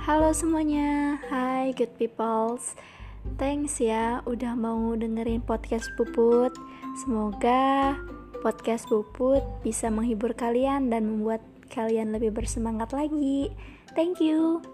Halo semuanya, hi good peoples. Thanks ya udah mau dengerin podcast Puput. Semoga podcast Puput bisa menghibur kalian dan membuat kalian lebih bersemangat lagi. Thank you.